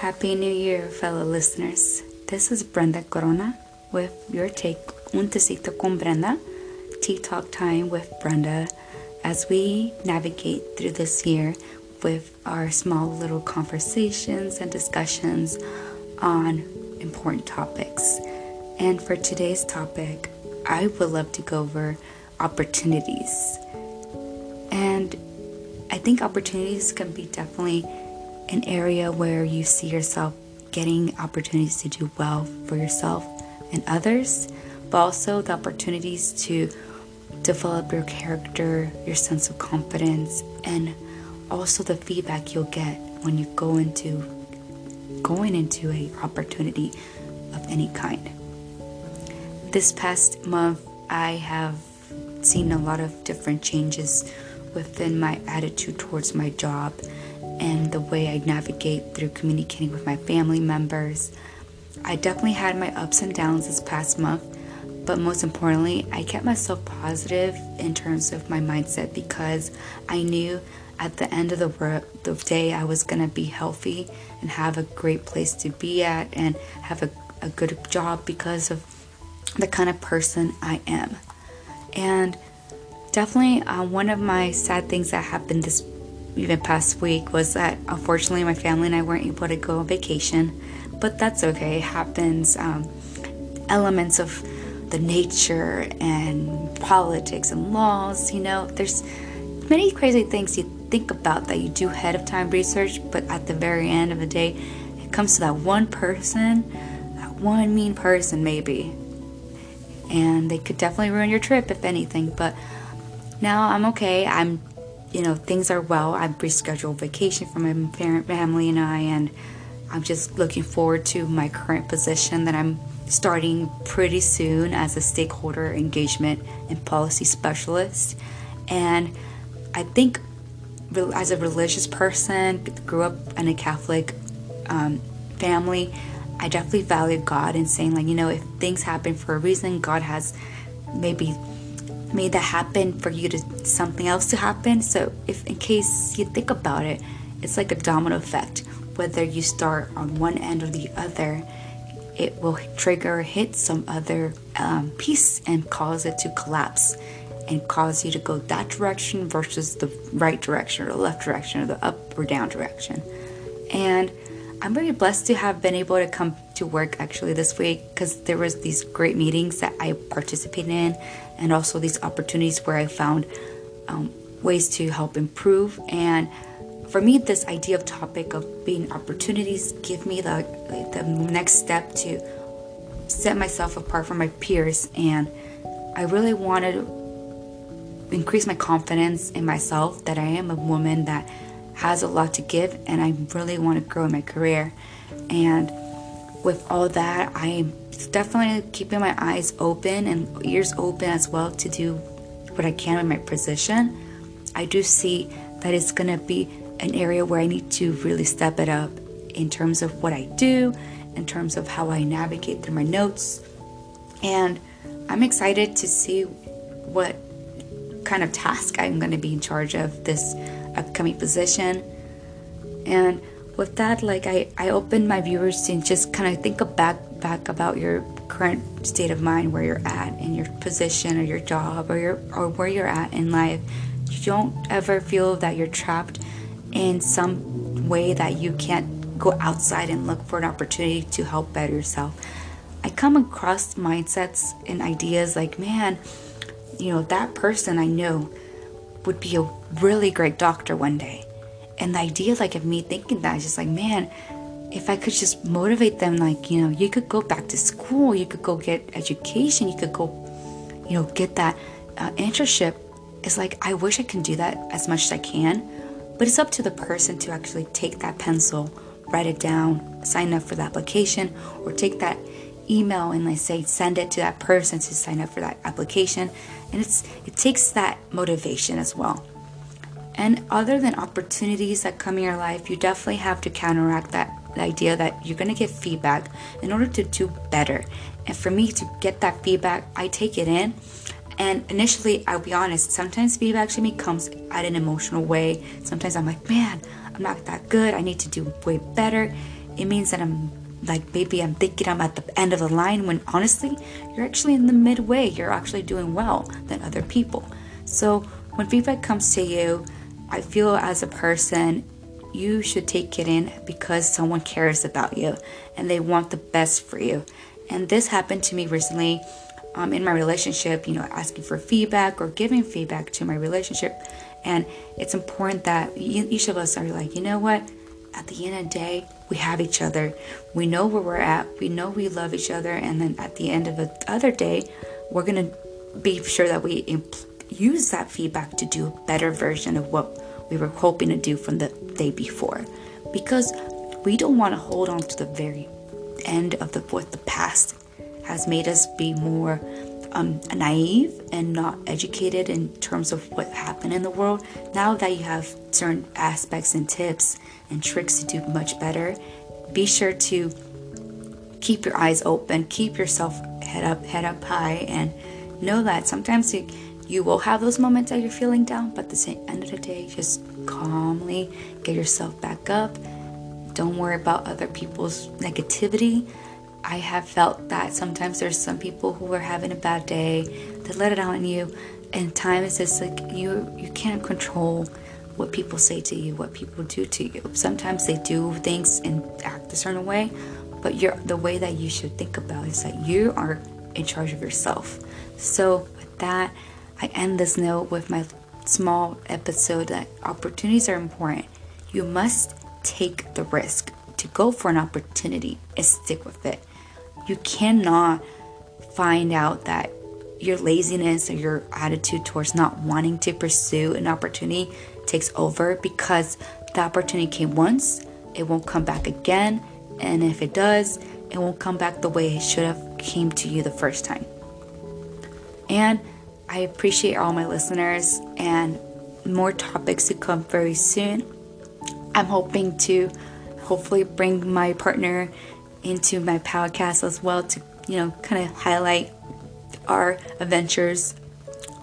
Happy New Year, fellow listeners. This is Brenda Corona with your take Un Tecito con Brenda, Tea Talk Time with Brenda, as we navigate through this year with our small little conversations and discussions on important topics. And for today's topic, I would love to go over opportunities. And I think opportunities can be definitely an area where you see yourself getting opportunities to do well for yourself and others, but also the opportunities to develop your character, your sense of confidence, and also the feedback you'll get when you go into going into a opportunity of any kind. This past month, I have seen a lot of different changes within my attitude towards my job and the way I navigate through communicating with my family members. I definitely had my ups and downs this past month, but most importantly, I kept myself positive in terms of my mindset because I knew at the end of the, the day I was going to be healthy and have a great place to be at and have a, a good job because of the kind of person I am. And definitely uh, one of my sad things that happened this even past week was that unfortunately my family and I weren't able to go on vacation, but that's okay. It happens. Um, elements of the nature and politics and laws, you know, there's many crazy things you think about that you do ahead of time research, but at the very end of the day, it comes to that one person, that one mean person, maybe. And they could definitely ruin your trip, if anything. But now I'm okay. I'm you know, things are well. I've rescheduled vacation for my parent family and I, and I'm just looking forward to my current position that I'm starting pretty soon as a stakeholder engagement and policy specialist. And I think as a religious person, grew up in a Catholic um, family, I definitely value God and saying, like, you know, if things happen for a reason, God has maybe made that happen for you to something else to happen. So if in case you think about it, it's like a domino effect. Whether you start on one end or the other, it will trigger hit some other um, piece and cause it to collapse and cause you to go that direction versus the right direction or the left direction or the up or down direction. And I'm very blessed to have been able to come to work actually this week because there was these great meetings that I participated in and also these opportunities where I found um, ways to help improve. And for me this idea of topic of being opportunities give me the the next step to set myself apart from my peers. And I really wanted to increase my confidence in myself that I am a woman that has a lot to give and I really want to grow in my career and with all that, I am definitely keeping my eyes open and ears open as well to do what I can in my position. I do see that it's going to be an area where I need to really step it up in terms of what I do, in terms of how I navigate through my notes. And I'm excited to see what kind of task I'm going to be in charge of this upcoming position. And with that, like I, I open my viewers to just kind of think back back about your current state of mind, where you're at in your position or your job or your or where you're at in life. You don't ever feel that you're trapped in some way that you can't go outside and look for an opportunity to help better yourself. I come across mindsets and ideas like, man, you know, that person I know would be a really great doctor one day. And the idea like of me thinking that is just like man if i could just motivate them like you know you could go back to school you could go get education you could go you know get that uh, internship. It's like i wish i can do that as much as i can but it's up to the person to actually take that pencil write it down sign up for the application or take that email and I say send it to that person to sign up for that application and it's it takes that motivation as well and other than opportunities that come in your life, you definitely have to counteract that the idea that you're going to get feedback in order to do better. And for me to get that feedback, I take it in. And initially, I'll be honest, sometimes feedback to me comes at an emotional way. Sometimes I'm like, man, I'm not that good. I need to do way better. it means that I'm like maybe I'm thinking I'm at the end of the line when honestly you're actually in the midway. You're actually doing well than other people. So when feedback comes to you, I feel as a person you should take it in because someone cares about you and they want the best for you. And this happened to me recently um, in my relationship, you know, asking for feedback or giving feedback to my relationship. And it's important that each of us are like, you know what? At the end of the day, we have each other. We know where we're at. We know we love each other. And then at the end of the other day, we're going to be sure that we use that feedback to do a better version of what we were hoping to do from the day before. Because we don't want to hold on to the very end of the what the past has made us be more um, naive and not educated in terms of what happened in the world. Now that you have certain aspects and tips and tricks to do much better, be sure to keep your eyes open, keep yourself head up, head up high, and know that sometimes you, you will have those moments that you're feeling down, but at the end of the day, just calmly get yourself back up. Don't worry about other people's negativity I have felt that sometimes there's some people who are having a bad day, they let it out on you, and time is just like you you can't control what people say to you, what people do to you. Sometimes they do things and act a certain way, but you're the way that you should think about is that you are in charge of yourself. So with that, I end this note with my small episode that opportunities are important. You must take the risk to go for an opportunity and stick with it. You cannot find out that your laziness or your attitude towards not wanting to pursue an opportunity takes over because the opportunity came once, it won't come back again, and if it does, it won't come back the way it should have came to you the first time. And I appreciate all my listeners and more topics to come very soon. I'm hoping to hopefully bring my partner into my podcast as well to, you know, kind of highlight our adventures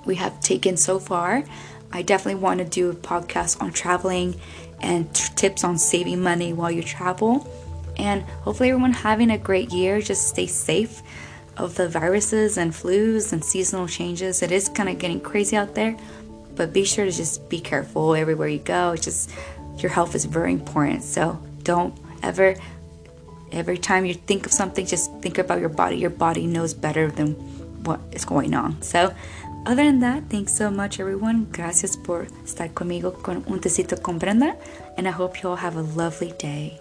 we have taken so far. I definitely want to do a podcast on traveling and t- tips on saving money while you travel. And hopefully, everyone having a great year. Just stay safe of the viruses and flus and seasonal changes. It is kind of getting crazy out there, but be sure to just be careful everywhere you go. It's just your health is very important. So don't ever Every time you think of something, just think about your body. Your body knows better than what is going on. So, other than that, thanks so much, everyone. Gracias por estar conmigo con un tecito con Brenda. And I hope you all have a lovely day.